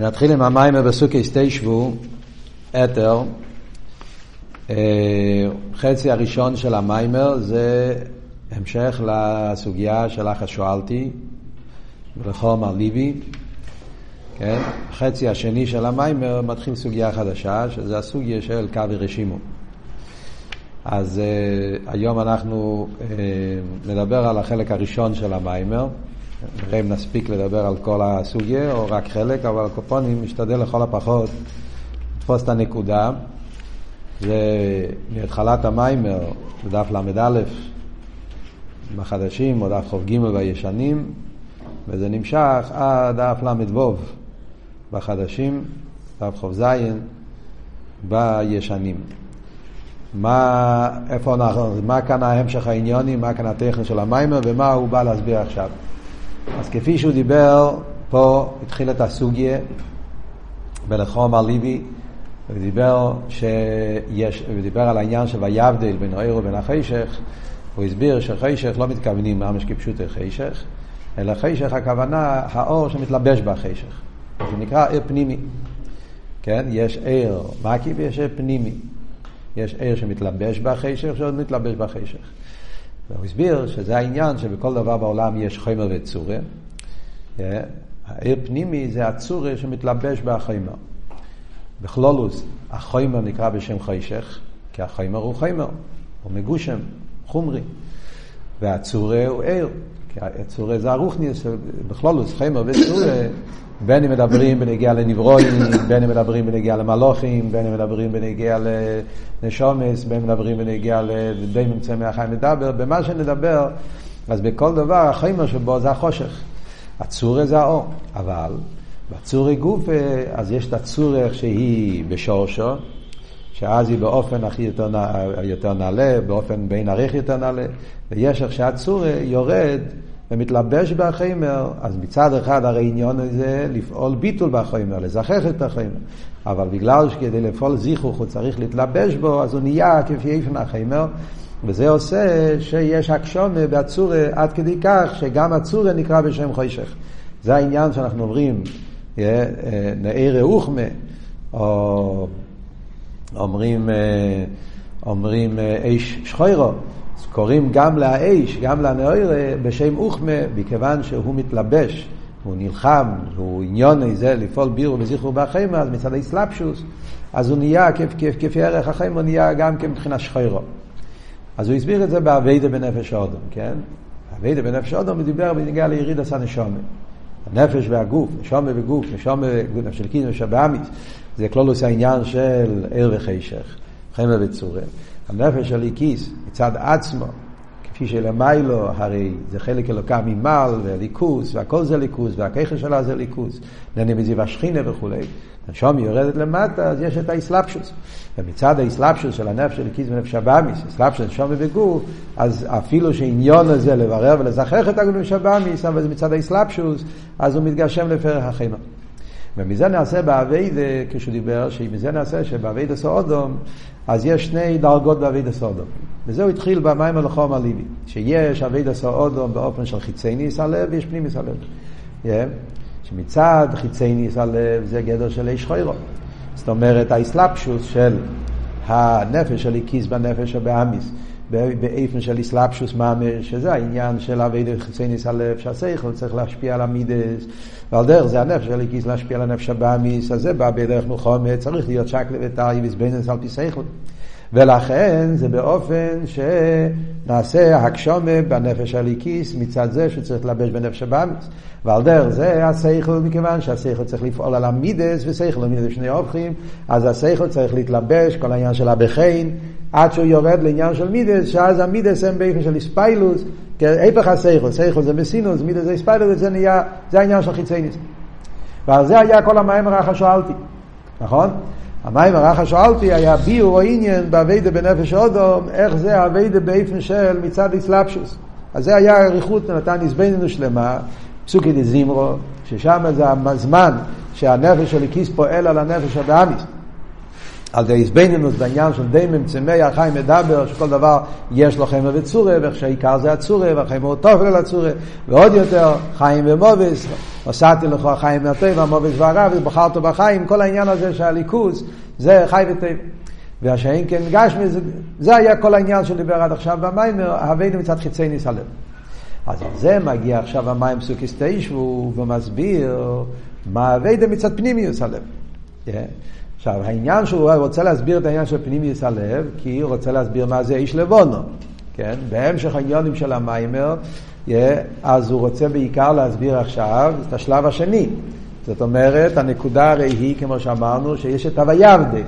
נתחיל עם המיימר בסוכי סטיישבו, אתר. אה, חצי הראשון של המיימר זה המשך לסוגיה של אחת שואלתי, ולכל מר ליבי. כן? חצי השני של המיימר מתחיל סוגיה חדשה, שזה הסוגיה של קו ורשימו. אז uh, היום אנחנו uh, נדבר על החלק הראשון של המיימר. נראה אם נספיק לדבר על כל הסוגיה או רק חלק, אבל הקופונים משתדל לכל הפחות לתפוס את הנקודה. זה מהתחלת המיימר, בדף ל"א בחדשים, או דף כ"ג בישנים, וזה נמשך עד דף ל"ו בחדשים, דף כ"ז בישנים. מה, איפה אנחנו, מה כאן ההמשך העניוני, מה כאן הטכני של המיימר ומה הוא בא להסביר עכשיו. אז כפי שהוא דיבר, פה התחיל את הסוגיה בלחום על ליבי, ודיבר, שיש, ודיבר על העניין של ויבדל בין האור ובין החשך, הוא הסביר שחשך לא מתכוונים ממש כפשוט חשך, אלא חשך הכוונה האור שמתלבש בחשך. זה נקרא עיר פנימי. כן? יש עיר מקי ויש עיר פנימי. יש עיר שמתלבש בחשך, שעוד מתלבש בחשך. והוא הסביר שזה העניין שבכל דבר בעולם יש חומר וצורה. העיר פנימי זה הצורה שמתלבש בחומר. בכלולוס, החומר נקרא בשם חשך, כי החומר הוא חומר, הוא מגושם, חומרי. והצורה הוא עיר, כי הצורה זה הרוחניס, בכלולוס, חומר וצורה, בין אם מדברים בנגיע לנברואים, בין אם מדברים בנגיע למלוכים, בין אם מדברים בנגיע לנשומס, בין אם מדברים בנגיע לדי ממצא מהחיים לדבר, במה שנדבר, אז בכל דבר החומר שבו זה החושך. הצורה זה האור, אבל בצורי גוף, אז יש את הצורך שהיא בשורשו, שאז היא באופן הכי יותר, יותר נעלה, באופן בין ערך יותר נעלה, ויש איך שהצורי יורד ומתלבש בחיימר, אז מצד אחד הרי עניון הזה לפעול ביטול בחיימר, לזכח את החיימר. אבל בגלל שכדי לפעול זיכוך הוא צריך להתלבש בו, אז הוא נהיה כפי איפן החיימר, וזה עושה שיש הקשומה בצורה עד כדי כך שגם הצורה נקרא בשם חוישך. זה העניין שאנחנו אומרים, אה, נאי רוחמה, או אומרים, אה, אומרים איש אה, שחוירו. קוראים גם לאש, גם לנאוירה, בשם אוחמה, מכיוון שהוא מתלבש, הוא נלחם, הוא עניון איזה לפעול בירו וזכרו בחיימה, אז מצד האסלאפשוס, אז הוא נהיה, כפי ערך החיים, הוא נהיה גם כמבחינה שחוירו. אז הוא הסביר את זה באביידה בנפש האודום, כן? אביידה בנפש האודום מדבר בנגיע ליריד עשה נשומה. הנפש והגוף, נשומה וגוף, נשומה וגוף, של קיזם ושבאמיס, זה כלולוס העניין של ער וחשך, חמא וצורה. הנפש הליקיס מצד עצמו, כפי שלמיילו, הרי זה חלק אלוקה ממעל, וליכוס, והכל זה ליכוס, והככר שלה זה ליכוס, נהנה מזיו השכינה וכולי. נשום יורדת למטה, אז יש את האסלאפשוס. ומצד האסלאפשוס של הנפש של הליקיס ונפש הבאמיס, אסלאפשוס נשום ובגוף, אז אפילו שעניון הזה לברר ולזכח את הגוף הבאמיס, אבל זה מצד האסלאפשוס, אז הוא מתגשם לפרח החינוך. ומזה נעשה באביידה, כשהוא דיבר, שמזה נעשה שבאביידה סאודום, אז יש שני דרגות באביידה סאודום. וזה הוא התחיל במים הלחום הליבי, שיש אביידה סאודום באופן של חיצייניס הלב ויש פנימיס הלב. Yeah. שמצד חיצייניס הלב זה גדר של איש חוירו. זאת אומרת, האסלאפשוס של הנפש של הליקיס בנפש שבאמיס. באיפן של איסלאפשוס ממש, שזה העניין של אבי חיצייניס הלב, שהשכל צריך להשפיע על המידס, ועל דרך זה הנפש של הקיס להשפיע על הנפש הבאמיס, אז זה בא בדרך מוחמת, צריך להיות שקלה וטרי ויסבנס על פי שכל. ולכן זה באופן שנעשה הקשומה בנפש הליקיס מצד זה שצריך לבש בנפש הבאמיס. ועל דרך זה השכל, מכיוון שהשכל צריך לפעול על המידס, ושכל ומידס שני הופכים, אז השכל צריך להתלבש, כל העניין של הבחיין, עד שהוא יורד לעניין של מידס, שאז המידס הם באופן של איספיילוס, ההפך הסייכו, סייכו זה בסינוס, מידס זה איספיילוס, זה נהיה, זה העניין של חיצייניס. ועל זה היה כל המים הרחה שואלתי, נכון? המים הרחה שואלתי היה ביור או עניין באביידה בנפש אודום, איך זה האביידה באופן של מצד איסלאפשוס. אז זה היה אריכות נתן איזבננו שלמה, פסוקי דזימרו, ששם זה הזמן שהנפש של הכיס פועל על הנפש הבאמיס. על די איזבנינוס בעניין של דיימם צמח חיים מדבר שכל דבר יש לו חמר וצורה ואיך שהעיקר זה הצורה והחמר הוא טוב לצורה ועוד יותר חיים ומובס עשיתי לך חיים מהטבע מובס והרב ובחרת בחיים כל העניין הזה של הליכוז זה חי וטבע והשאין כן גשמי זה, זה היה כל העניין שדיבר עד עכשיו במיימר הבאנו מצד חיצי ניס הלב אז על זה מגיע עכשיו המים סוקיס תשבו ומסביר מה הווידה מצד פנימיוס הלב. Yeah. עכשיו, העניין שהוא רוצה להסביר את העניין של פנימיוס הלב, כי הוא רוצה להסביר מה זה איש לבונו. כן? בהמשך העניונים של המיימר, yeah, אז הוא רוצה בעיקר להסביר עכשיו את השלב השני. זאת אומרת, הנקודה הרי היא, כמו שאמרנו, שיש את הוויבדל.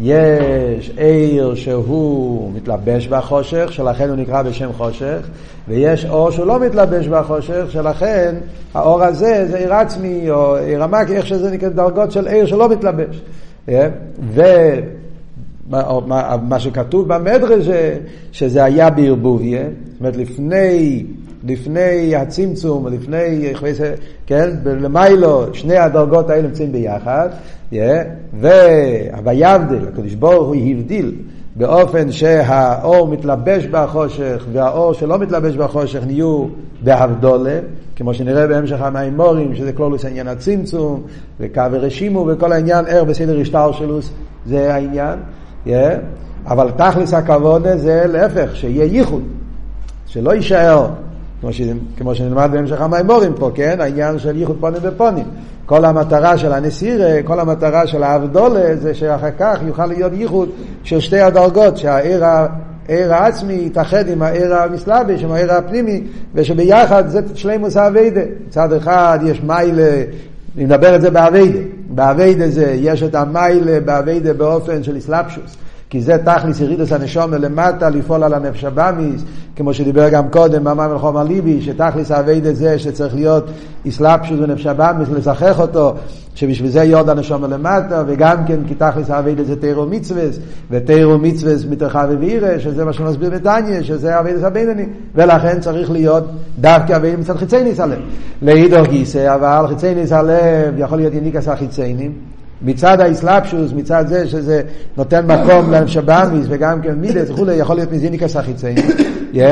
יש עיר שהוא מתלבש בחושך, שלכן הוא נקרא בשם חושך, ויש אור שהוא לא מתלבש בחושך, שלכן האור הזה זה עיר עצמי, או עיר עמק, איך שזה נקרא, דרגות של עיר שלא מתלבש. ומה שכתוב במדרש, שזה היה בערבוביה, זאת אומרת לפני לפני הצמצום, לפני, כן, למיילו, שני הדרגות האלה נמצאים ביחד, yeah, והויבדל, הקדוש ברוך הוא הבדיל באופן שהאור מתלבש בחושך והאור שלא מתלבש בחושך נהיו בהבדולה, כמו שנראה בהמשך המימורים, שזה כלולוס עניין הצמצום, וקו ורשימו וכל העניין, ער בסדר השטר שלו, זה העניין, yeah, אבל תכלס הכבוד זה להפך, שיהיה ייחוד, שלא יישאר כמו, ש, כמו שנלמד בהמשך המימורים פה, כן? העניין של ייחוד פונים ופונים. כל המטרה של הנסירה, כל המטרה של האבדולה, זה שאחר כך יוכל להיות ייחוד של שתי הדרגות, שהעיר העיר העצמי יתאחד עם העיר המסלבש, עם העיר הפנימי, ושביחד זה שלימוס האביידה. מצד אחד יש מיילה, אני מדבר את זה באביידה. באביידה זה, יש את המיילה באביידה באופן של אסלאפשוס. כי זה תכלס ירידס הנשום למטה, לפעול על הנפש הבאמיס, כמו שדיבר גם קודם במים לחומר ליבי, שתכלס האבייד זה שצריך להיות אסלאפשוס ונפש הבאמיס, לשחך אותו, שבשביל זה יורד הנשום למטה, וגם כן כי תכלס האבייד זה תירו מצווס, ותירו מצווס מתרחב ואירה, שזה מה שמסביר בתניא, שזה האבייד הבינוני, ולכן צריך להיות דווקא אבייד מצד חיצי ניס הלב. לאידור גיסא, אבל חיצי ניס הלב יכול להיות יניקס החיציינים. מצד האסלאפשוס, מצד זה שזה נותן מקום לשבאמיס וגם כן מידס וכולי, יכול להיות מזיניקס החיצייני.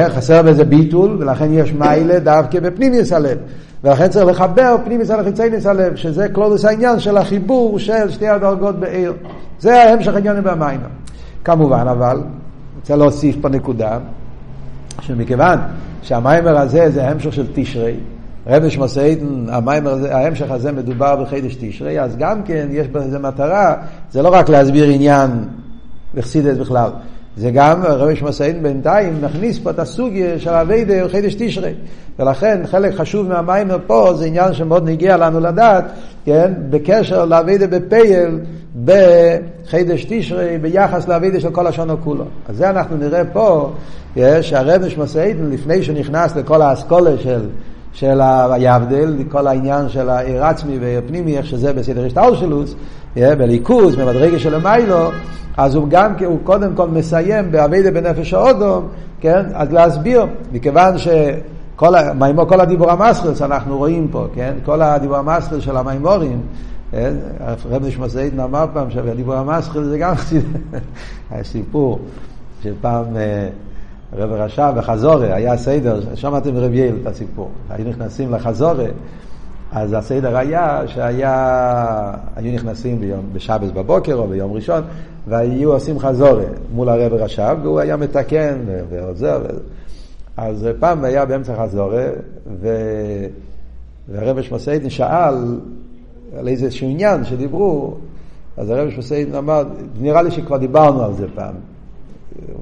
חסר בזה ביטול, ולכן יש מיילה דווקא בפנימיוס הלב. ולכן צריך לחבר פנימיוס על החיצייניס הלב, שזה קלודוס העניין של החיבור של שתי הדרגות בעיר. זה ההמשך העניין במיינה. כמובן אבל, רוצה להוסיף פה נקודה, שמכיוון שהמיימר הזה זה המשך של תשרי, רבי מסעידן, ההמשך הזה מדובר בחידש תשרי, אז גם כן יש בזה מטרה, זה לא רק להסביר עניין לחסידת בכלל, זה גם רבי מסעידן בינתיים מכניס פה את הסוגיה של אביידה חידש תשרי. ולכן חלק חשוב מהמיימר פה זה עניין שמאוד נגיע לנו לדעת, כן, בקשר לאביידה בפייל בחידש תשרי ביחס לאביידה של כל השנה כולו. אז זה אנחנו נראה פה, שהרבי מסעידן לפני שנכנס לכל האסכולה של של היבדל, כל העניין של העיר עצמי ועיר פנימי, איך שזה בסדר השטלשלוס, בליכוז, במדרגה של המיילו, אז הוא גם, הוא קודם כל מסיים באביידה בנפש האודום, כן? אז להסביר, מכיוון שכל המימור, כל הדיבור המסחרס אנחנו רואים פה, כן? כל הדיבור המסחרס של המימורים, כן? רב נשמע סעידן אמר פעם שהדיבור המסחרס זה גם סיפור שפעם רב רשע בחזורה, היה סדר, שמעתם מרב יעל את הסיפור, היו נכנסים לחזורה, אז הסדר היה שהיה, היו נכנסים ביום, בשבס בבוקר או ביום ראשון, והיו עושים חזורה מול הרב רשע, והוא היה מתקן ועוזר. אז פעם היה באמצע חזורה, ו... והרב שמסיידן שאל על איזשהו עניין שדיברו, אז הרב שמסיידן אמר, נראה לי שכבר דיברנו על זה פעם.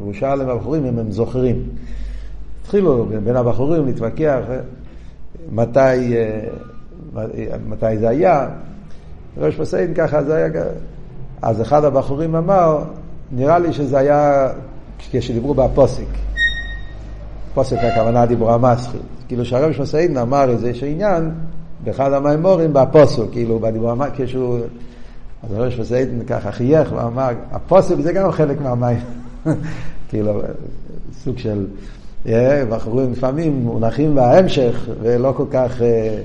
הוא שאל עם הבחורים אם הם זוכרים. התחילו בין הבחורים להתווכח מתי, אה, מתי זה היה. ראש מסעין ככה זה היה ככה. אז אחד הבחורים אמר, נראה לי שזה היה כשדיברו בפוסק. פוסק הכוונה דיבור המסחיל. כאילו שהרב מסעין אמר איזה עניין באחד המימורים בפוסק, כאילו בדיבור המסחיל, כשהוא... אז הרב מסעין ככה חייך ואמר, הפוסק זה גם חלק מהמים. כאילו, סוג של, בחורים לפעמים מונחים בהמשך ולא כל כך, אה,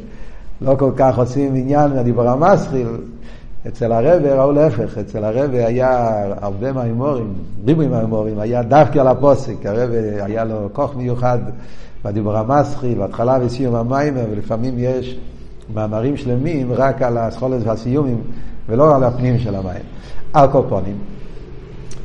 לא כל כך עושים עניין מהדיבור המסחיל, אצל הרבה ראו להפך, אצל הרבה היה הרבה מהאמורים, ריבוי מהאמורים, היה דווקא על הפוסק, הרבה היה לו כוח מיוחד בדיבור המסחיל, בהתחלה וסיום המים, ולפעמים יש מאמרים שלמים רק על הסחולת והסיומים, ולא על הפנים של המים. על כל פונים,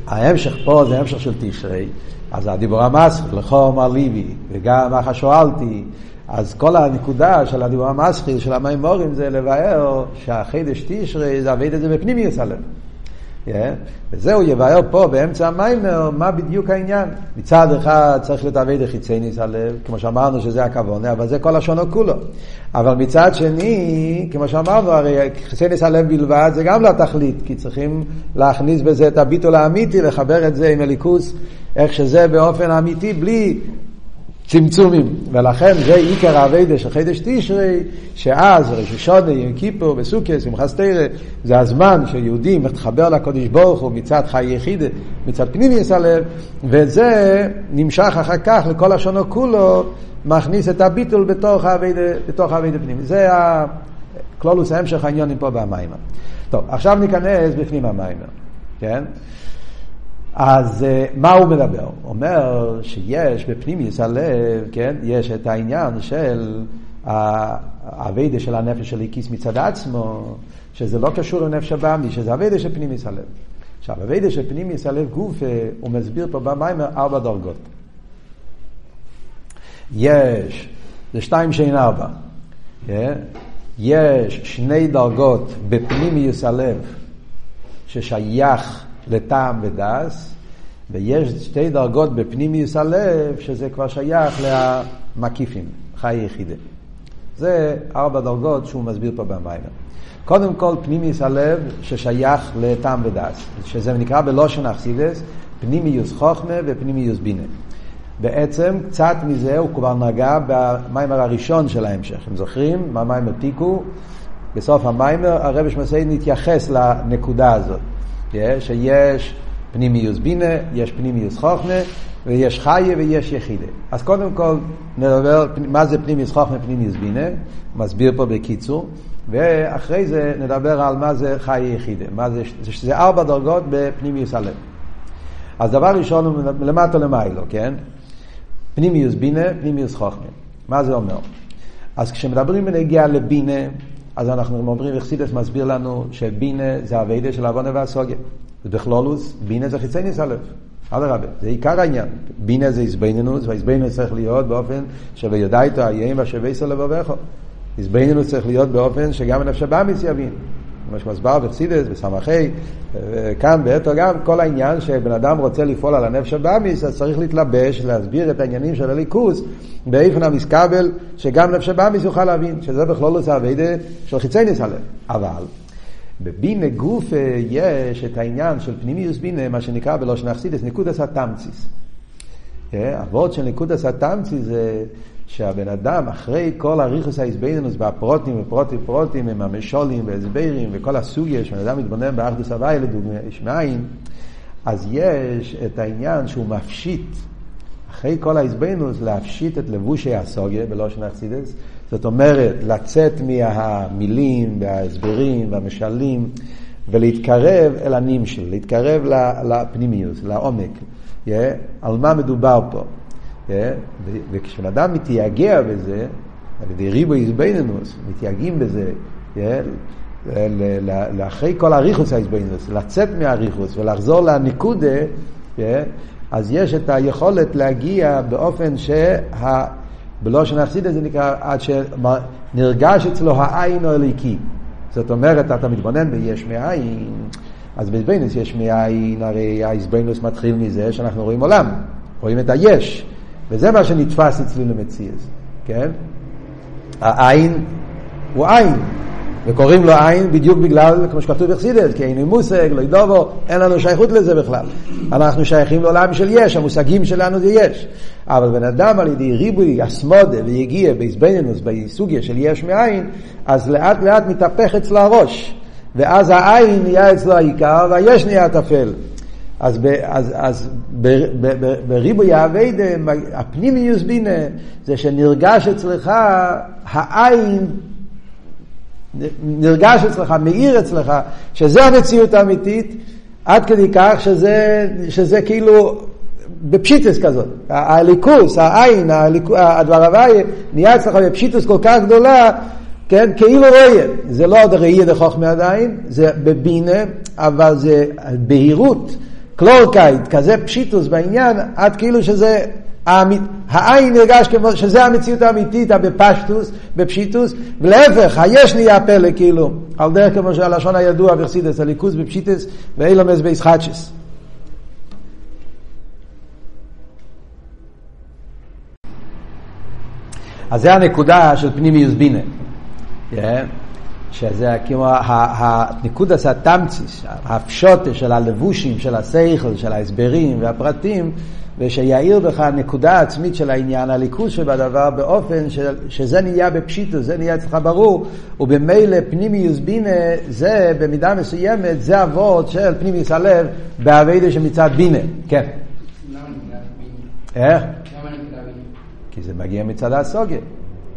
ההמשך פה זה המשך של תשרי, אז הדיבור המסחיל, לחום הליבי, וגם אחר שואלתי, אז כל הנקודה של הדיבור המסחיל של המימורים זה לבאר שהחידש תשרי זה אבד את זה בפנימיוס הלב. Yeah. וזהו יבאר פה באמצע המיימר מה בדיוק העניין. מצד אחד צריך להיות אבי דחיצייניס הלב, כמו שאמרנו שזה הכוון, אבל זה כל השונו כולו. אבל מצד שני, כמו שאמרנו, הרי חיצייניס הלב בלבד זה גם לא התכלית, כי צריכים להכניס בזה את הביטול האמיתי, לחבר את זה עם אליקוס, איך שזה באופן אמיתי, בלי צמצומים, ולכן זה עיקר האביידה של חידש תשרי, שאז ראש השונה, יום כיפור, בסוכס, שמחת תרא, זה הזמן שיהודים מתחבר לקודש ברוך הוא מצד חי יחיד, מצד פנימיוס הלב, וזה נמשך אחר כך לכל השונו כולו, מכניס את הביטול בתוך האביידה, פנימי. זה הכלולוס ההמשך העניונים פה במיימר. טוב, עכשיו ניכנס בפנים המיימר, כן? אז אה, מה הוא מדבר? הוא אומר שיש בפנימיוס הלב, כן, יש את העניין של האביידה של הנפש של הקיס מצד עצמו, שזה לא קשור לנפש הבאמי, שזה אביידה של פנימיוס הלב. עכשיו, אביידה של פנימיוס הלב גוף, אה, הוא מסביר פה במים ארבע דרגות. יש, זה שתיים שאין ארבע. כן? יש שני דרגות בפנימיוס הלב ששייך לטעם ודס, ויש שתי דרגות בפנימיוס הלב, שזה כבר שייך למקיפים, חי יחידה. זה ארבע דרגות שהוא מסביר פה במיימר. קודם כל פנימיוס הלב ששייך לטעם ודס, שזה נקרא בלושן אכסידס, פנימיוס חוכמה ופנימיוס בינה. בעצם קצת מזה הוא כבר נגע במיימר הראשון של ההמשך. אם זוכרים, מהמיימר תיקו, בסוף המיימר הרבי שמסיין נתייחס לנקודה הזאת. שיש פנימיוס בינה, יש פנימיוס חוכמה, ויש חיה ויש יחידה. אז קודם כל נדבר מה זה פנימיוס חוכמה, פנימיוס בינה, מסביר פה בקיצור, ואחרי זה נדבר על מה זה חיה יחידה, מה זה, שזה ארבע דרגות בפנימיוס הלב. אז דבר ראשון הוא למטה למיילו, כן? פנימיוס בינה, פנימיוס חוכמה. מה זה אומר? אז כשמדברים בנגיעה לבינה, אז אנחנו אומרים, אכסידס מסביר לנו שבינה זה אביידה של עוונה והסוגיה. ובכלולוס, בינה זה חיצי ניס הלב. אדרבה, זה עיקר העניין. בינה זה איזבנינוס, והאיזבנינוס צריך להיות באופן שויודע איתו איים ושווה סלו לבבך. איזבנינוס צריך להיות באופן שגם הנפש הבאמיס יבין. כמו שמסבר בחסידס, בסמכי, כאן באתו גם כל העניין שבן אדם רוצה לפעול על הנפש הבאמיס, אז צריך להתלבש, להסביר את העניינים של הליכוס, באיפן המסקבל, שגם נפש הבאמיס יוכל להבין, שזה בכלולוס האביידה של חיצי ניס הלב. אבל בבינה גוף יש את העניין של פנימיוס בינה, מה שנקרא בלושן אכסידס, נקודס התמציס. אבות של נקודס התמציס זה שהבן אדם, אחרי כל הריכוס ההסבינוס והפרוטים ופרוטים פרוטים עם המשולים והסברים וכל הסוגיה שבן אדם מתבונן באחדוס הוואי לדוגמה יש מאין, אז יש את העניין שהוא מפשיט, אחרי כל ההסבינוס, להפשיט את לבושי הסוגיה בלושן אכסידס, זאת אומרת, לצאת מהמילים וההסברים והמשלים ולהתקרב אל הנמשל, להתקרב לפנימיוס, לעומק. Yeah, על מה מדובר פה. Yeah, וכשבן אדם מתייגע בזה, על ידי ריבו איזבנינוס, מתייגעים בזה, yeah, לאחרי כל הריחוס האיזבנינוס, לצאת מהריחוס ולחזור לניקודה, yeah, אז יש את היכולת להגיע באופן שה... בלושן אכסידס זה נקרא עד שנרגש אצלו העין או אליקי. זאת אומרת, אתה מתבונן ביש מאין, אז בזבנוס יש מאין, הרי האיזבנוס מתחיל מזה שאנחנו רואים עולם, רואים את היש, וזה מה שנתפס אצלי למציאס, כן? העין הוא עין, וקוראים לו עין בדיוק בגלל, כמו שכתוב בחסידס, כי אין מושג, לא ידובו, אין לנו שייכות לזה בכלל. אנחנו שייכים לעולם של יש, המושגים שלנו זה יש. אבל בן אדם על ידי ריבוי אסמודה ויגיע בעזבנינוס, בסוגיה של יש מאין, אז לאט לאט מתהפך אצלו הראש. ואז העין נהיה אצלו העיקר והיש נהיה טפל. אז, ב, אז, אז ב, ב, ב, בריבוי האביידה, הפנימיוס בינה, זה שנרגש אצלך העין נרגש אצלך, מאיר אצלך, שזה המציאות האמיתית, עד כדי כך שזה, שזה כאילו בפשיטות כזאת. אלוקות, העניין, הדבר הוויה, נהיה אצלך בפשיטות כל כך גדולה, כן, כאילו רואה. זה לא עוד ראייה דחכמה עדיין, זה בבינה, אבל זה בהירות, קלאָרקייט, כזה פשיטות בעניין, עד כאילו שזה העניין נרגש כמו שזה המציאות האמיתית, בפשטות, בפשיטות, ולהפך, היש נהיה פלא כאילו, על דרך כמו שהלשון הידוע בחסידות, אלוקות בפשיטות ואילומס בישחטשס. אז זה הנקודה של פנימיוס בינה. כן? שזה כמו הנקודס התמציס, הפשוטה של הלבושים, של השכל, של ההסברים והפרטים, ושיעיר בך נקודה עצמית של העניין, הליכוז שבדבר, באופן ש, שזה נהיה בפשיטוס, זה נהיה אצלך ברור, ובמילא פנימיוס בינה, זה במידה מסוימת, זה אבות של פנימיוס הלב, באביידה שמצד בינה. כן. איך? כי זה מגיע מצד הסוגיה.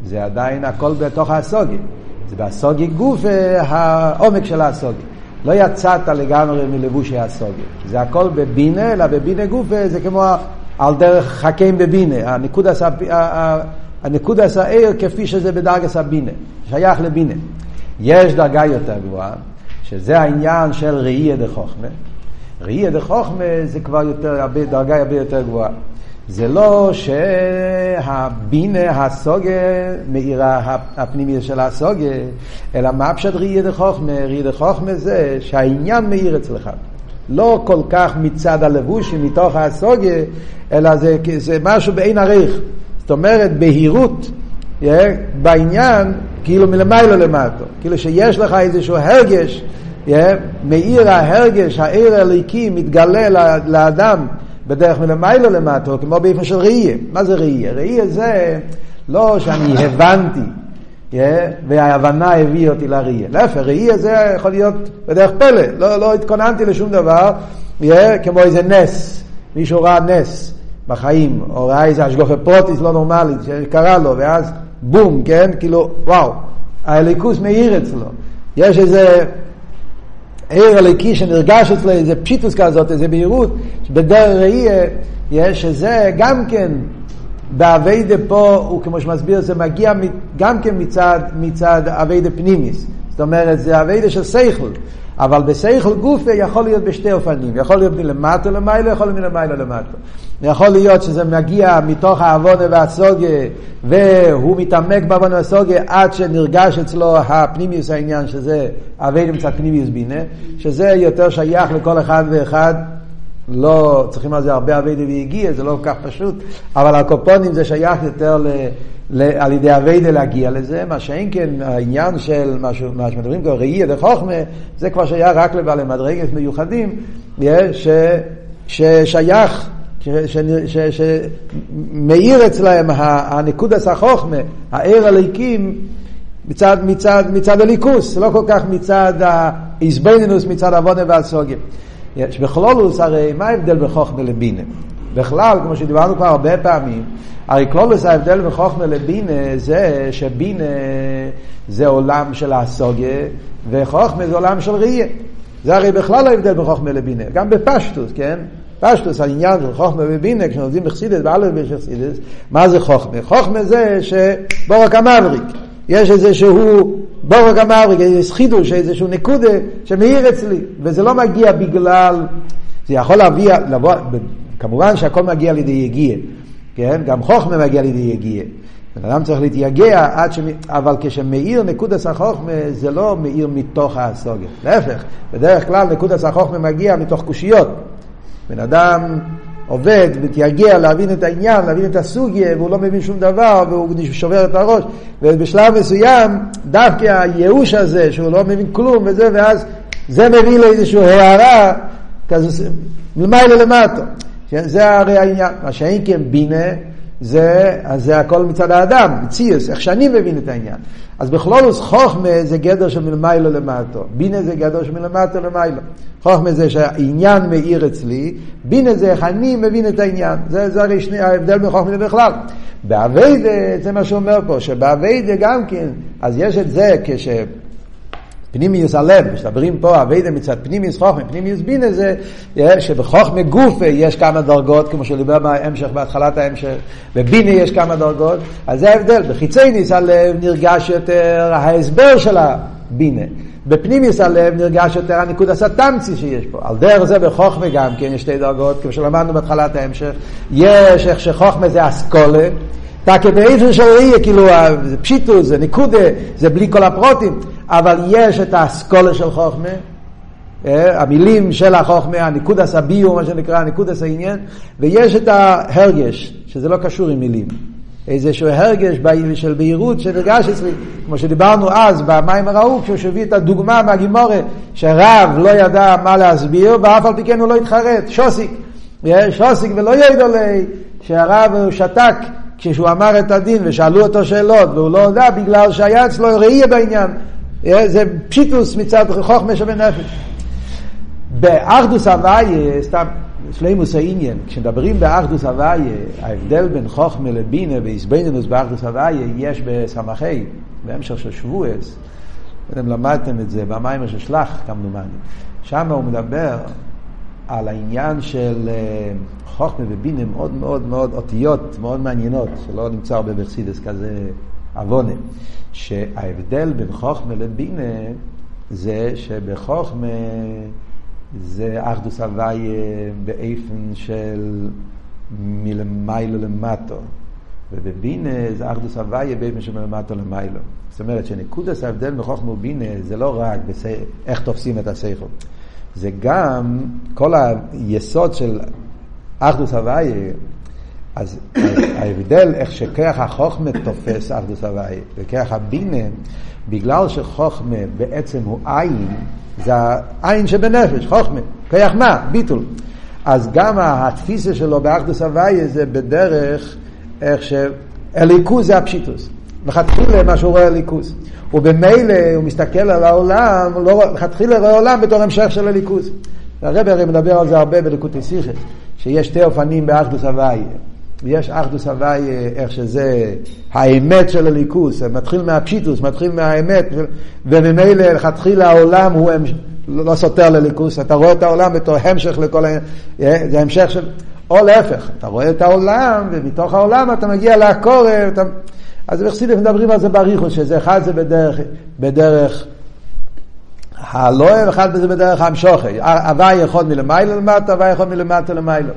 זה עדיין הכל בתוך הסוגיה. זה בסוגיה גוף העומק של הסוגיה. לא יצאת לגמרי מלבושי הסוגיה. זה הכל בבינה, אלא בבינה גוף זה כמו על דרך חכים בבינה. הנקודס, הנקודס העיר כפי שזה בדרגס הבינה. שייך לבינה. יש דרגה יותר גבוהה, שזה העניין של ראייה דחוכמה. ראייה דחוכמה זה כבר יותר, דרגה הרבה יותר גבוהה. זה לא שהבינה הסוגה מאירה הפנימי של הסוגה, אלא מה פשט ראייה דחוכמה? ראייה דחוכמה זה שהעניין מאיר אצלך. לא כל כך מצד הלבוש מתוך הסוגה, אלא זה, זה משהו בעין עריך. זאת אומרת, בהירות yeah, בעניין, כאילו מלמיילו למטו. כאילו שיש לך איזשהו הרגש, yeah, מאיר ההרגש, העיר הליקי מתגלה לאדם. בדרך מלמיילו למטו, כמו באיפה של ראייה. מה זה ראייה? ראייה זה לא שאני הבנתי, yeah, וההבנה הביאה אותי לראייה. להפך, ראייה זה יכול להיות בדרך פלא, לא, לא התכוננתי לשום דבר, yeah, כמו איזה נס, מישהו ראה נס בחיים, או ראה איזה השגחה פרטית לא נורמלית שקרה לו, ואז בום, כן? כאילו, וואו, אלוקות מאיר אצלו. יש איזה... אור אלוקי שנרגש אצלו איזה פשיטות כזאת, איזה בהירות, שבדרך ראייה, יש שזה גם כן בעבודה פה, הוא כמו שמסביר, זה מגיע גם כן מצד, מצד עבודה פנימיס. זאת אומרת, זה עבודה של סייכל. אבל בסייכל גופה יכול להיות בשתי אופנים, יכול להיות מלמטה למעלה, יכול להיות מלמעלה למטה. יכול להיות שזה מגיע מתוך העוונה והסוגיה, והוא מתעמק בעוונה והסוגיה עד שנרגש אצלו הפנימיוס העניין, שזה אבי מצד פנימיוס בינה, שזה יותר שייך לכל אחד ואחד. לא צריכים על זה הרבה אביידה והגיע, זה לא כל כך פשוט, אבל הקופונים זה שייך יותר ל, ל, על ידי אביידה להגיע לזה, מה שאין כן העניין של מה, ש, מה שמדברים כבר ראייה דחוכמה, זה כבר שייך רק לבעלי מדרגת מיוחדים, ש, ששייך שמאיר אצלהם הנקודס החוכמה, הער הליקים, מצד, מצד, מצד הליכוס, לא כל כך מצד האיזבנינוס, מצד עוונה והסוגיה. יש בכלולוס הרי מה ההבדל בחוכמה לבינה? בכלל, כמו שדיברנו כבר הרבה פעמים, הרי כלולוס ההבדל בחוכמה לבינה זה שבינה זה עולם של הסוגיה וחוכמה זה עולם של ראייה. זה הרי בכלל ההבדל בחוכמה לבינה, גם בפשטוס, כן? פשטוס העניין של חוכמה ובינה, כשלומדים בחסידס, באלף יש בחסידס, מה זה חוכמה? חוכמה זה שבורק המבריק, יש איזשהו בורק המבריק, איזה חידוש, איזשהו נקודה שמאיר אצלי, וזה לא מגיע בגלל, זה יכול להביא, לבוא, כמובן שהכל מגיע לידי יגיע, כן? גם חוכמה מגיע לידי יגיע. בן אדם צריך להתייגע עד ש... אבל כשמאיר נקודס החוכמה זה לא מאיר מתוך הסוגיה. להפך, בדרך כלל נקודס החוכמה מגיע מתוך קושיות. בן אדם עובד, מתייגע להבין את העניין, להבין את הסוגיה, והוא לא מבין שום דבר, והוא שובר את הראש. ובשלב מסוים, דווקא הייאוש הזה, שהוא לא מבין כלום וזה, ואז זה מביא לו איזושהי הערה, כזה, מלמעלה למטה. זה הרי העניין. מה שאין כן בינה, זה, אז זה הכל מצד האדם, מציאס, איך שאני מבין את העניין. אז בכלולוס חוכמה זה גדר של מלמיילו למטו, בינה זה גדר של מלמטו למיילו. חוכמה זה שהעניין מאיר אצלי, בינה זה איך אני מבין את העניין. זה, זה הרי שני, ההבדל בין חוכמה בכלל. באביידה, זה מה שאומר פה, שבאביידה גם כן, אז יש את זה כש... פנימיוס הלב, משתברים פה אביידה מצד פנימיוס חוכמה, פנימיוס בינה זה שבחוכמה גופה יש כמה דרגות, כמו שדיבר בהמשך, בהתחלת ההמשך, בבינה יש כמה דרגות, אז זה ההבדל, בחיצי ניס הלב נרגש יותר ההסבר של הבינה. בפנימיוס הלב נרגש יותר הניקוד הסטמצי שיש פה. על דרך זה בחוכמה גם כן יש שתי דרגות, כמו שלמדנו בהתחלת ההמשך. יש איך שחוכמה זה אסכולה, תקה באיפן של ראייה, כאילו זה פשיטוס, זה ניקודה, זה בלי כל הפרוטים, אבל יש את האסכולה של חוכמה, אה, המילים של החוכמה, הניקוד הסביור, מה שנקרא, הניקוד העניין, ויש את ההרגש, שזה לא קשור עם מילים. איזשהו הרגש של בהירות שנרגש אצלי, כמו שדיברנו אז במים הראו, כשהוא הביא את הדוגמה מהגימורה, שרב לא ידע מה להסביר, ואף על פי כן הוא לא התחרט, שוסיק, שוסיק ולא ידע לי, שהרב שתק כשהוא אמר את הדין ושאלו אותו שאלות והוא לא יודע בגלל שהיה אצלו ראייה בעניין. זה פשיטוס מצד חוכמה שבנפש. באחדוס הוויה, סתם שלימוס העניין, כשמדברים באחדוס הוויה, ההבדל בין חוכמה לבינה ואיזבנינוס באחדוס הוויה יש בסמכי, בהמשך של שבועס, אתם למדתם את זה במים של שלח כמדומני, שם הוא מדבר על העניין של אה, חוכמה ובינה מאוד מאוד מאוד אותיות מאוד מעניינות, שלא נמצא הרבה בחסידס כזה עוונה, שההבדל בין חוכמה לבינה זה שבחוכמה זה אחדוס הוויה באיפן של מלמיילו למטו. ובבינה זה אחדוס הוויה של מלמטו למיילו. זאת אומרת שנקודס ההבדל מחוכמה ובינה זה לא רק בסי... איך תופסים את הסייכו. זה גם כל היסוד של אחדוס הוויה, אז ההבדל איך שכח החוכמה תופס אחדוס הוויה וכח הבינה, בגלל שחוכמה בעצם הוא עין, זה העין שבנפש, חוכמה, כיח מה? ביטול. אז גם התפיסה שלו באחדוס הוויה זה בדרך איך שאליקוז זה הפשיטוס. לכתחילה מה שהוא רואה אליקוז. ובמילא הוא מסתכל על העולם, לא, לכתחילה רואה עולם בתור המשך של הליכוז. הרב הרי מדבר על זה הרבה בליקוטי סיכס, שיש שתי אופנים באחדוס הוויה. יש אחדוס הוויה, איך שזה האמת של הליכוס, מתחיל מהפשיטוס, מתחיל מהאמת, וממילא לכתחילה העולם הוא לא סותר לליכוס, אתה רואה את העולם בתור המשך לכל ה... זה המשך של... או להפך, אתה רואה את העולם, ומתוך העולם אתה מגיע לעקורב, אתה... אז בחסידים מדברים על זה באריכוס, שזה אחד זה בדרך, בדרך הלא ואחד זה בדרך המשוכי. הוואי יכול מלמעלה למטה, הוואי יכול מלמטה למעלה.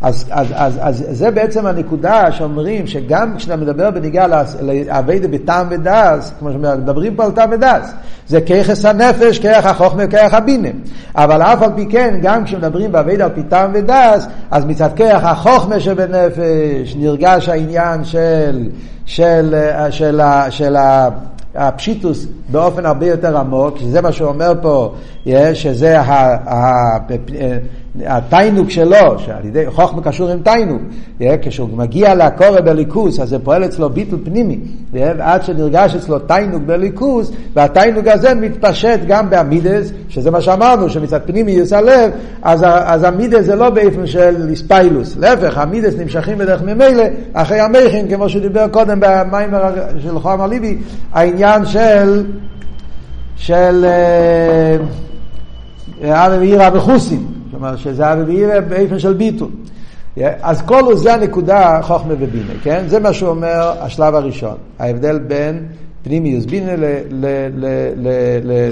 אז, אז, אז, אז זה בעצם הנקודה שאומרים שגם כשאתה מדבר בניגיע לאביידה בטעם ודס, כמו שמדברים פה על טעם ודס, זה כיחס הנפש, כיח החוכמה וכיח הבינה. אבל אף על פי כן, גם כשמדברים באביידה על פי טעם ודס, אז מצד כיח החוכמה שבנפש נרגש העניין של, של, של, של, של הפשיטוס באופן הרבה יותר עמוק, שזה מה שהוא אומר פה, שזה התיינוק שלו, שעל ידי חוכמה קשור עם תיינוק, כשהוא מגיע לקורא בליכוס, אז זה פועל אצלו ביטל פנימי, עד שנרגש אצלו תיינוק בליכוס, והתיינוק הזה מתפשט גם באמידס, שזה מה שאמרנו, שמצד פנימי יוצא לב, אז, אז המידס זה לא באופן של איספיילוס, להפך, המידס נמשכים בדרך ממילא, אחרי המכין, כמו שדיבר קודם במים של חום הליבי, העניין של של אבי ואירא וחוסים. כלומר שזה ואירא באופן של ביטול. אז כל זה הנקודה חוכמה ובינה, כן? זה מה שהוא אומר השלב הראשון. ההבדל בין פנימיוס בינה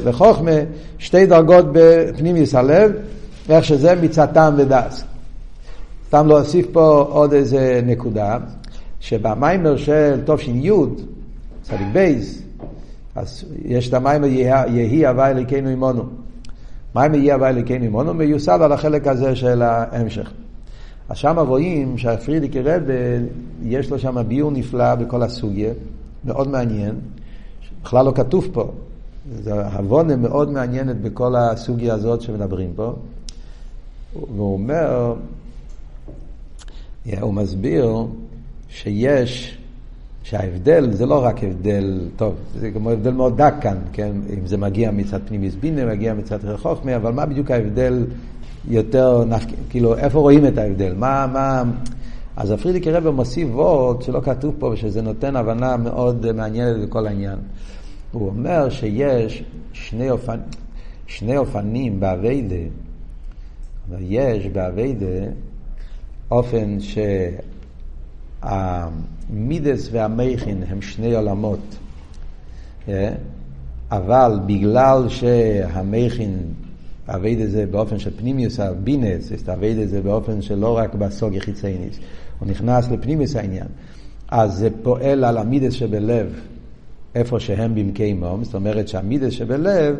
לחוכמה, שתי דרגות בפנימיוס הלב, איך שזה מצד טעם ודס. סתם להוסיף פה עוד איזה נקודה, שבמיימר של תש"י, צדיק בית, אז יש את המיימר יהי הוויה אלוקינו עמנו. מיימר יהי הוויה אלוקינו עמנו? מיוסד על החלק הזה של ההמשך. אז שם רואים שהפריערדיקער רבי, יש לו שם ביאור נפלא בכל הסוגיה, מאוד מעניין, בכלל לא כתוב פה. זו הבנה מאוד מעניינת בכל הסוגיה הזאת שמדברים פה. והוא אומר, הוא מסביר שיש שההבדל זה לא רק הבדל, טוב, זה כמו הבדל מאוד דק כאן, כן? אם זה מגיע מצד פנימיס בינה, מגיע מצד חוכמה, אבל מה בדיוק ההבדל יותר, כאילו, איפה רואים את ההבדל? מה, מה... אז הפרידיקי רבי מוסיף וורד שלא כתוב פה, ושזה נותן הבנה מאוד מעניינת לכל העניין. הוא אומר שיש שני, אופנ... שני אופנים בעבודה. יש בעבודה אופן שהמידס והמוחין הם שני עולמות. אה? אבל בגלל שהמוחין עובד את זה באופן של פנימיוס הבינה, עובד את זה באופן שלא רק בסוג חיצייניס, הוא נכנס לפנימיוס העניין. אז זה פועל על המידס שבלב, איפה שהם במקיימום, זאת אומרת שהמידס שבלב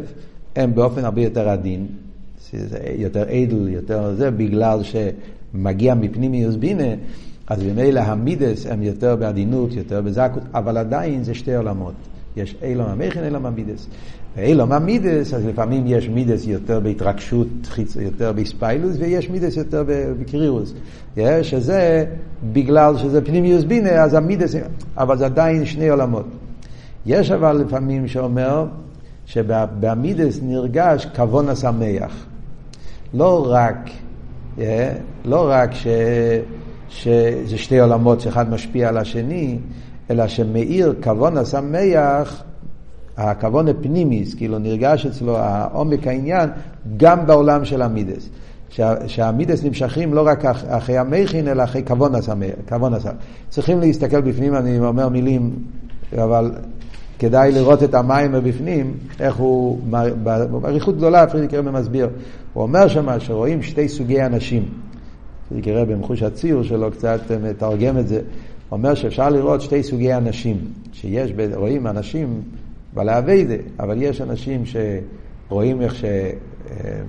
הם באופן הרבה יותר עדין, יותר עדל, יותר זה, בגלל שמגיע מפנימיוס בינה, אז במילא המידס הם יותר בעדינות, יותר בזקות, אבל עדיין זה שתי עולמות. יש אילום המכין, אילום המידס. ואילום המידס, אז לפעמים יש מידס יותר בהתרגשות, יותר בספיילוס, ויש מידס יותר בקרירוס. שזה בגלל שזה פנימיוס בינה, אז המידס, אבל זה עדיין שני עולמות. יש אבל לפעמים שאומר שבמידס נרגש כבון השמח. לא רק, לא רק ש, שזה שתי עולמות שאחד משפיע על השני, אלא שמאיר כבון השמח, הכבון הפנימיס, כאילו נרגש אצלו העומק העניין, גם בעולם של המידס. שהמידס נמשכים לא רק אחרי המכין, אלא אחרי כבון השמח. צריכים להסתכל בפנים, אני אומר מילים, אבל כדאי לראות את המים מבפנים, איך הוא, באריכות גדולה פרידיק רבי מסביר. הוא אומר שם שרואים שתי סוגי אנשים. רבי במחוש הציור שלו קצת מתרגם את זה. אומר שאפשר לראות שתי סוגי אנשים, שיש, רואים אנשים בעלי אביידה, אבל יש אנשים שרואים איך ש... אה,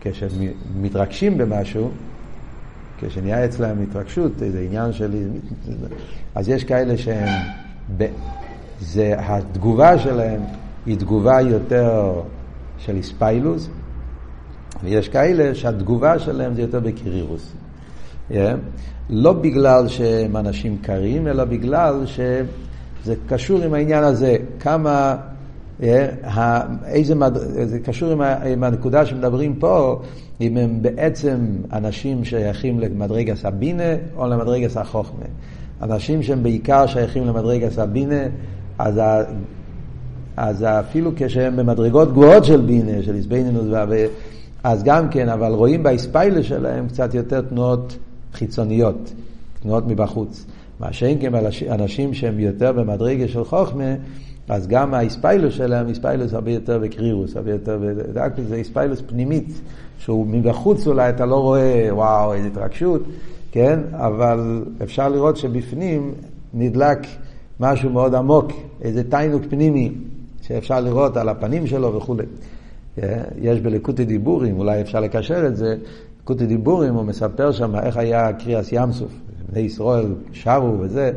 כשמתרגשים במשהו, כשנהיה אצלם התרגשות, איזה עניין של... אז יש כאלה שהם... ב... זה התגובה שלהם היא תגובה יותר של איספיילוס, ויש כאלה שהתגובה שלהם זה יותר בקירירוס. Yeah. לא בגלל שהם אנשים קרים, אלא בגלל שזה קשור עם העניין הזה, כמה, yeah, איזה, זה קשור עם, עם הנקודה שמדברים פה, אם הם בעצם אנשים שייכים למדרגה סבינה או למדרגה סחוכמה. אנשים שהם בעיקר שייכים למדרגה סבינה, אז, ה, אז אפילו כשהם במדרגות גבוהות של בינה, של איסבנינוס, אז גם כן, אבל רואים באיספיילה שלהם קצת יותר תנועות חיצוניות, תנועות מבחוץ. מה שאין כן אנשים שהם יותר במדרגה של חוכמה, אז גם האיספיילוס שלהם, איספיילוס הרבה יותר בקרירוס, הרבה יותר, זה איספיילוס פנימית, שהוא מבחוץ אולי אתה לא רואה, וואו, איזו התרגשות, כן? אבל אפשר לראות שבפנים נדלק משהו מאוד עמוק, איזה תיינוק פנימי, שאפשר לראות על הפנים שלו וכולי. יש בלקוטי דיבורים, אולי אפשר לקשר את זה, ליקוטי דיבורים, הוא מספר שם איך היה קריעת ים סוף. בני ישראל שרו וזה,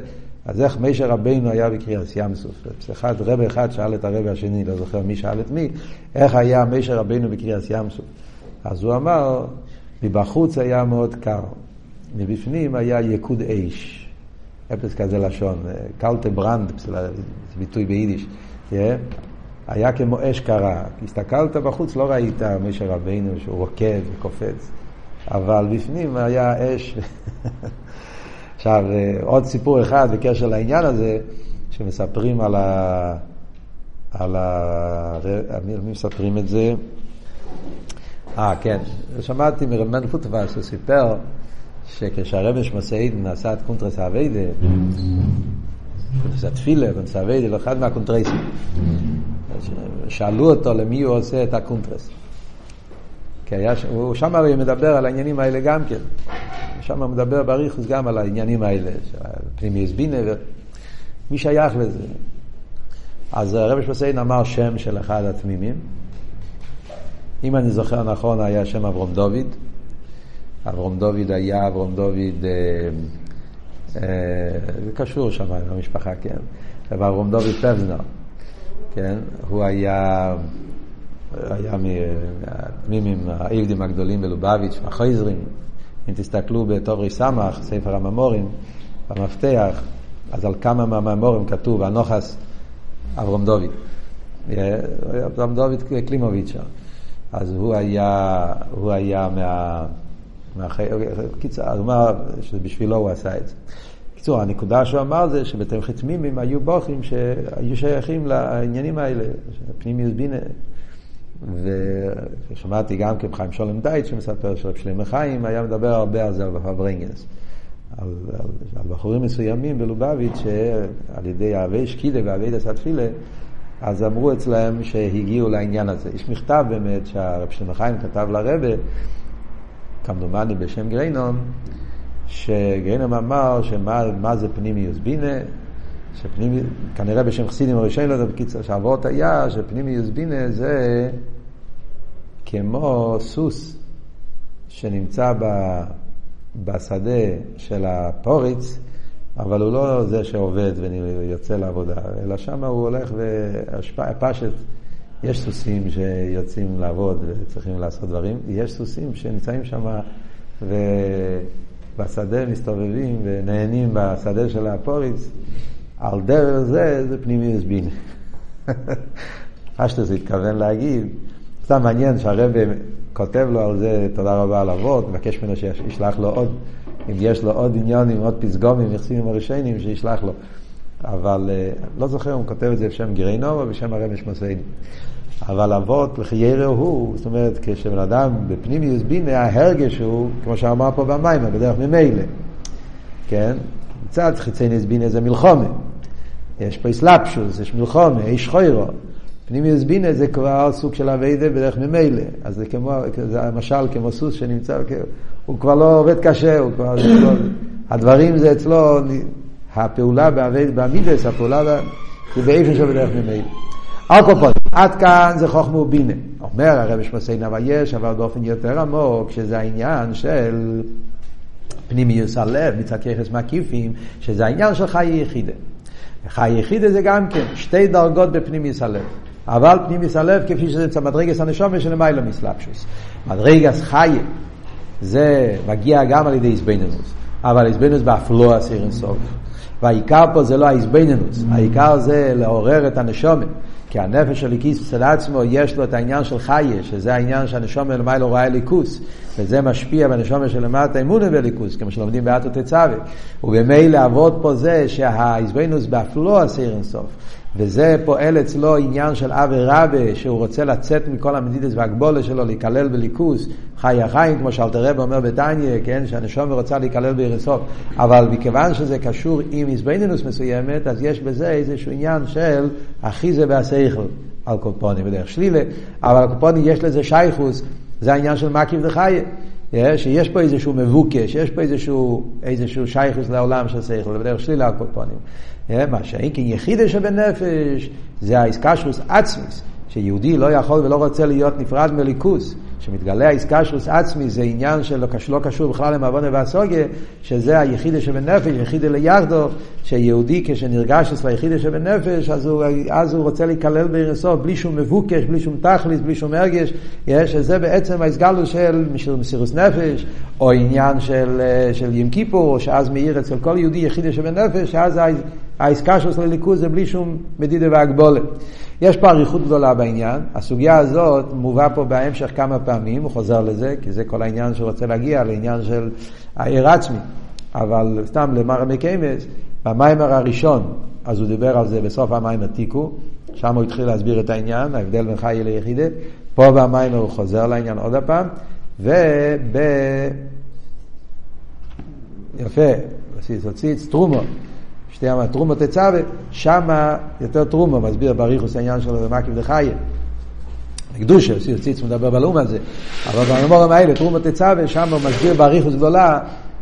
אז איך משה רבינו היה בקריעת ים סוף. אחד, רב אחד שאל את הרב השני, לא זוכר מי שאל את מי, איך היה מישר רבינו בקריאס ים סוף. אז הוא אמר, מבחוץ היה מאוד קר, מבפנים היה יקוד אש. אפס כזה לשון, קאַלטער בראַנד, זה ביטוי ביידיש. Yeah. היה כמו אש קרה. הסתכלת בחוץ, לא ראית משה רבינו שהוא רוקד וקופץ. אבל בפנים היה אש. עכשיו, עוד סיפור אחד בקשר לעניין הזה, שמספרים על ה... על ה... מי מספרים את זה? אה, כן. שמעתי מרמן פוטבס, הוא סיפר שכשהרבש מסעיד נעשה את קונטרס האביידה, זה תפילה, קונטרס האביידה, אחד מהקונטרסים. שאלו אותו למי הוא עושה את הקונטרס. כי הוא שם הרי מדבר על העניינים האלה גם כן. שם הוא מדבר באריכוס גם על העניינים האלה, פנימיוס בינה, מי שייך לזה? אז הרב שמסיין אמר שם של אחד התמימים. אם אני זוכר נכון, היה שם אברום דוד. אברום דוד היה אברום דוד, אה, אה, זה קשור שם עם המשפחה, כן. אברום דוד פבנר, כן. הוא היה... היה מהתמימים, העבדים הגדולים בלובביץ', החייזרים. אם תסתכלו בטוברי סמך, ספר הממורים, במפתח, אז על כמה מהממורים כתוב, הנוחס אברום דוד. אברום דוד קלימוביץ'. אז הוא היה, הוא היה מה... קיצר, אז הוא אמר שבשבילו הוא עשה את זה. בקיצור, הנקודה שהוא אמר זה שבתמחי תמימים היו בוכים שהיו שייכים לעניינים האלה, פנימיוס בינה. ושמעתי גם כן חיים שולם דייט שמספר שרב שלמה חיים היה מדבר הרבה על זה בפברנגס. על, על, על בחורים מסוימים בלובביץ' שעל ידי אהבי שקידה ואהבי דסת תפילה אז אמרו אצלם שהגיעו לעניין הזה. יש מכתב באמת שהרב שלמה חיים כתב לרבה, כמדומני בשם גריינום, שגריינום אמר שמה זה פנימיוס בינה, שפנימי, כנראה בשם חסידים הראשון, לא יודע בקיצר, שהאבות היה שפנימיוס בינה זה כמו סוס שנמצא ב, בשדה של הפוריץ, אבל הוא לא זה שעובד ויוצא לעבודה, אלא שם הוא הולך והפשט, יש סוסים שיוצאים לעבוד וצריכים לעשות דברים, יש סוסים שנמצאים שם ובשדה מסתובבים ונהנים בשדה של הפוריץ, על דרך זה זה פנימיוס בינה. זה התכוון להגיד, סתם מעניין שהרב כותב לו על זה תודה רבה על אבות, מבקש ממנו שישלח לו עוד אם יש לו עוד עניונים, עוד פסגומים, יחסים הראשונים, שישלח לו. אבל אה, לא זוכר אם הוא כותב את זה בשם גיריינו או בשם הרב משמעותינו. אבל אבות לחיירו הוא, זאת אומרת, כשבן אדם בפנימיוס בינה, ההרגש הוא, כמו שאמר פה במים, בדרך ממילא. כן? מצד חיצי בינה זה מלחומה. יש פה אסלאפשוס, יש מלחומה, יש חוירו. פנימיוס בינה זה כבר סוג של אביידה בדרך ממילא. אז זה כמו, זה המשל כמו סוס שנמצא, הוא כבר לא עובד קשה, הוא כבר, לא, הדברים זה אצלו, הפעולה בעמידס, הפעולה זה באיפן של בדרך ממילא. על עד כאן זה חוכמה ובינה. אומר הרב שמסיין, אבל יש, אבל באופן יותר עמוק, שזה העניין של פנימיוס הלב מצד ככס מקיפים, שזה העניין של חיי יחידה. חיי יחידה זה גם כן שתי דרגות בפנימיוס הלב. אבל פנימיוס הלב כפי שזה אצל מדרגס הנשומה שלמיילא מסלבשוס. מדרגס חיי זה מגיע גם על ידי איזבנינוס, אבל איזבנינוס באף לא אסיר אינסוף. והעיקר פה זה לא האיזבנינוס, העיקר זה לעורר את הנשומת. כי הנפש של ליקיס אצל עצמו יש לו את העניין של חיה, שזה העניין שהנשומת למעלה רואה ליכוס, וזה משפיע בנשומת שלמטה אמונה בליכוס, כמו שלומדים באתו תצווה. ובמילא לעבוד פה זה שהאיזבנינוס באף לא אסיר אינסוף. וזה פועל אצלו עניין של אבי רבה, שהוא רוצה לצאת מכל המדידס והגבולה שלו, להיכלל בליכוס, חי החיים, כמו שאלתר רב אומר בתניא, כן, שהנשום רוצה להיכלל בירסוף. אבל מכיוון שזה קשור עם איזבנינוס מסוימת, אז יש בזה איזשהו עניין של אחיזה והסייכל, על קופוני בדרך שלילה, אבל על קופוני יש לזה שייכוס, זה העניין של מקיף דחיה. שיש פה איזשהו מבוקש, יש פה איזשהו, איזשהו שייכוס לעולם של שכל, בדרך שלילה על קופונים. מה שאין כי יחידה שבנפש זה האיסקשוס עצמיס, שיהודי לא יכול ולא רוצה להיות נפרד מליכוס. שמתגלה האיסקשוס עצמי זה עניין שלא קשור, לא קשור בכלל למעוונה והסוגיה, שזה היחידה שבנפש, יחידה ליחדו, שיהודי כשנרגש אצלו היחידה שבנפש, אז הוא, אז הוא רוצה להיכלל בערסו בלי שום מבוקש, בלי שום תכליס, בלי שום הרגש, שזה בעצם ההסגלות של מסירוס נפש, או עניין של, של ים כיפור, שאז מאיר אצל כל יהודי יחידה שבנפש, שאז העסקה של הליכוז זה בלי שום מדידה והגבולת. יש פה אריכות גדולה בעניין, הסוגיה הזאת מובא פה בהמשך כמה פעמים, הוא חוזר לזה, כי זה כל העניין שרוצה להגיע לעניין של העיר עצמי. אבל סתם למר מקיימס, במיימר הראשון, אז הוא דיבר על זה בסוף המיימר תיקו, שם הוא התחיל להסביר את העניין, ההבדל בין חי ליחידה, פה במיימר הוא חוזר לעניין עוד הפעם, וב... יפה, ציץ, תרומות. שתי תרומו תצווה, שמה יותר תרומו, מסביר בריחוס העניין שלו במקיף דחיה. קדושה, ציץ מדבר בלאום על זה, אבל בממורים האלה, תרומו תצווה, שם הוא מסביר בריחוס גדולה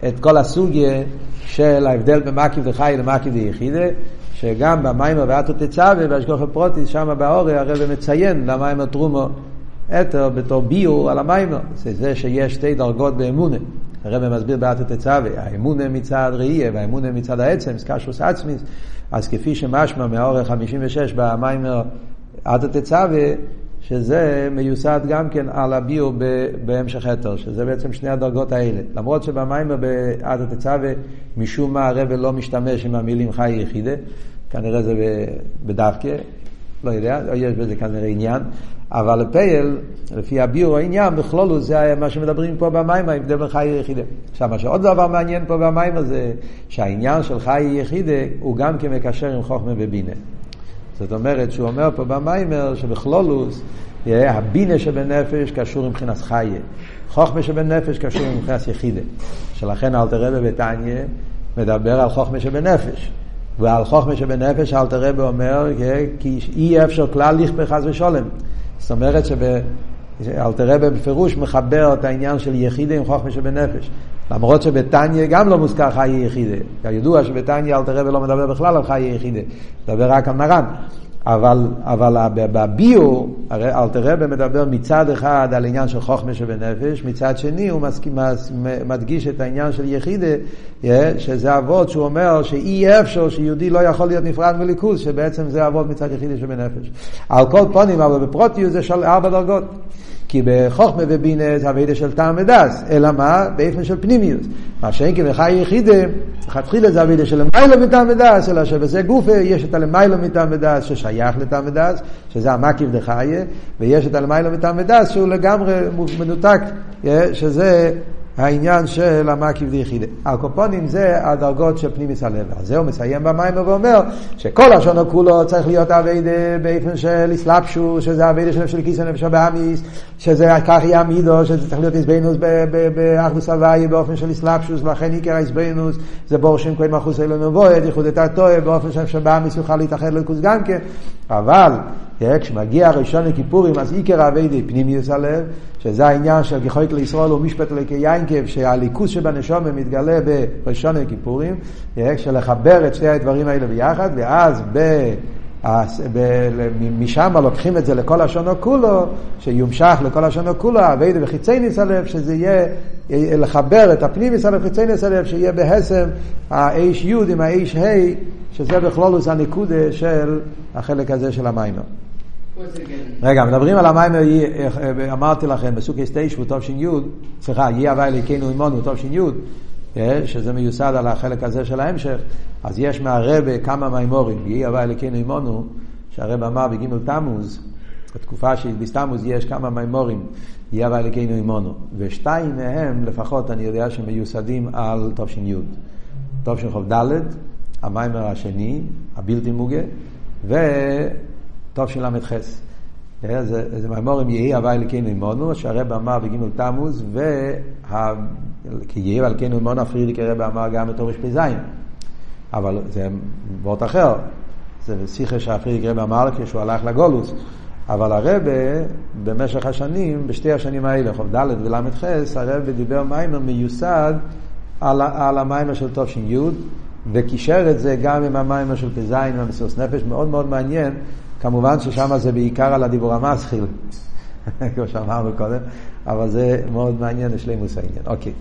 את כל הסוגיה של ההבדל בין מקיף דחיה למקיף דיחידה, שגם במיימר ואתו תצווה, בהשגוח הפרוטיס, שם באורי הרב מציין למיימר תרומו אתר בתור ביור על המיימר, זה זה שיש שתי דרגות באמונה. הרב מסביר באתו תצווה, האמונה מצד ראייה והאמונה מצד העצם, סקשוס עצמיס, אז כפי שמשמע מהאורך 56 במיימר אתו תצווה, שזה מיוסד גם כן על הביור בהמשך התר, שזה בעצם שני הדרגות האלה. למרות שבמיימר באתו תצווה, משום מה הרב לא משתמש עם המילים חי יחידה, כנראה זה בדווקא, לא יודע, יש בזה כנראה עניין, אבל לפייל, לפי הביור העניין, בכלולו זה מה שמדברים פה במים, ההבדל בין חי יחידה. עכשיו, מה שעוד דבר מעניין פה במים הזה, שהעניין של חי יחידה הוא גם כמקשר עם חוכמה ובינה. זאת אומרת שהוא אומר פה במיימר שבכלולוס הבינה שבנפש קשור מבחינת חיה. חוכמה שבנפש קשור מבחינת יחידה. שלכן אלתר רבי בתניא מדבר על חוכמה שבנפש. ועל חוכמה שבנפש אלתר רבי אומר כי אי אפשר כלל לכפה חס ושולם. זאת אומרת שאלתר רבי בפירוש מחבר את העניין של יחידה עם חוכמה שבנפש. למרות שבתניא גם לא מוזכר חיי יחידה. כידוע שבתניא אלתר רבי לא מדבר בכלל על חיי יחידה, מדבר רק על מרן. אבל, אבל בביור, הרי אלתר רבי מדבר מצד אחד על עניין של חוכמה שבנפש, מצד שני הוא מסכים, מדגיש את העניין של יחידה, שזה אבות שהוא אומר שאי אפשר שיהודי לא יכול להיות נפרד מליכוז, שבעצם זה אבות מצד יחידה שבנפש. על כל פונים, אבל בפרוטיוס זה של ארבע דרגות. כי בחוכמה ובינה זה אבידה של טעם ודס, אלא מה? באופן של פנימיות. מה שאין כי בחי יחידה, לכתחילה זה אבידה של למיילו מטעם ודס, אלא שבזה גופה יש את הלמיילו מטעם ודס ששייך לטעם ודס, שזה המקיף דחיה, ויש את הלמיילו מטעם ודס שהוא לגמרי מנותק, שזה העניין של המקיף דיחידה. הקופונים זה הדרגות של פנימיס הלב. אז זה הוא מסיים במים ואומר שכל השונו כולו צריך להיות אביידה באופן של אסלאפשו, שזה אביידה של נפש כיסא נפש הבאמיס, שזה כך יהיה עמידו, שזה צריך להיות איזבנוס באחדוס הוואי באופן של אסלאפשוס, ולכן עיקר האיזבנוס זה בור שם כהן מחוס אלו מבואת, ייחוד את הטועה, באופן שנפש הבאמיס יוכל להתאחד לליכוס גם כן. אבל כשמגיע הראשון לכיפורים, אז עיקר אביידה פנימיוס הלב, שזה העניין של כחויק לישראל ומשפט אלוקי יינקב, שהליכוס שבנשום מתגלה בראשון הכיפורים, לחבר את שני הדברים האלה ביחד, ואז ב... משם לוקחים את זה לכל השונו כולו, שיומשך לכל השונו כולו, אביידה וחיצי ניס הלב, שזה יהיה לחבר את הפנים ניס הלב וחיצי ניס הלב, שיהיה בהסם האיש י' עם האיש ה', שזה בכלולוס הנקודה של החלק הזה של המיימר. רגע, מדברים על המיימר, אמרתי לכם, בסוג אסתיישבו, תש"י, סליחה, יהיה הווי אליקנו עמנו, תש"י, שזה מיוסד על החלק הזה של ההמשך, אז יש מהרבה כמה מימורים, יהיה הווי אליקנו עמנו, שהרב אמר בג' תמוז, בתקופה של תמוז יש כמה מימורים, יהיה הווי אליקנו עמנו, ושתיים מהם לפחות אני יודע שמיוסדים על תש"י. תשכ"ד, המיימר השני, הבלתי מוגה, ו... טוב של ל"ח. זה, זה מימורים יהי הווי אלוקינו עמנו, שהרב אמר בג' תמוז, כי יהי אלוקינו עמנו הפרידיק הרב אמר גם בתור רשפ"ז. אבל זה וורט אחר, זה שיחה שהפרידיק הרב אמר כשהוא הלך לגולוס. אבל הרב במשך השנים, בשתי השנים האלה, חוב ד' ול"ח, הרב דיבר מיימר מיוסד על, על המיימר של תש"י, וקישר את זה גם עם המיימר של פ"ז והמסירות נפש, מאוד מאוד מעניין. כמובן ששם זה בעיקר על הדיבור המסחיל, כמו שאמרנו קודם, אבל זה מאוד מעניין לשלימוס העניין. אוקיי.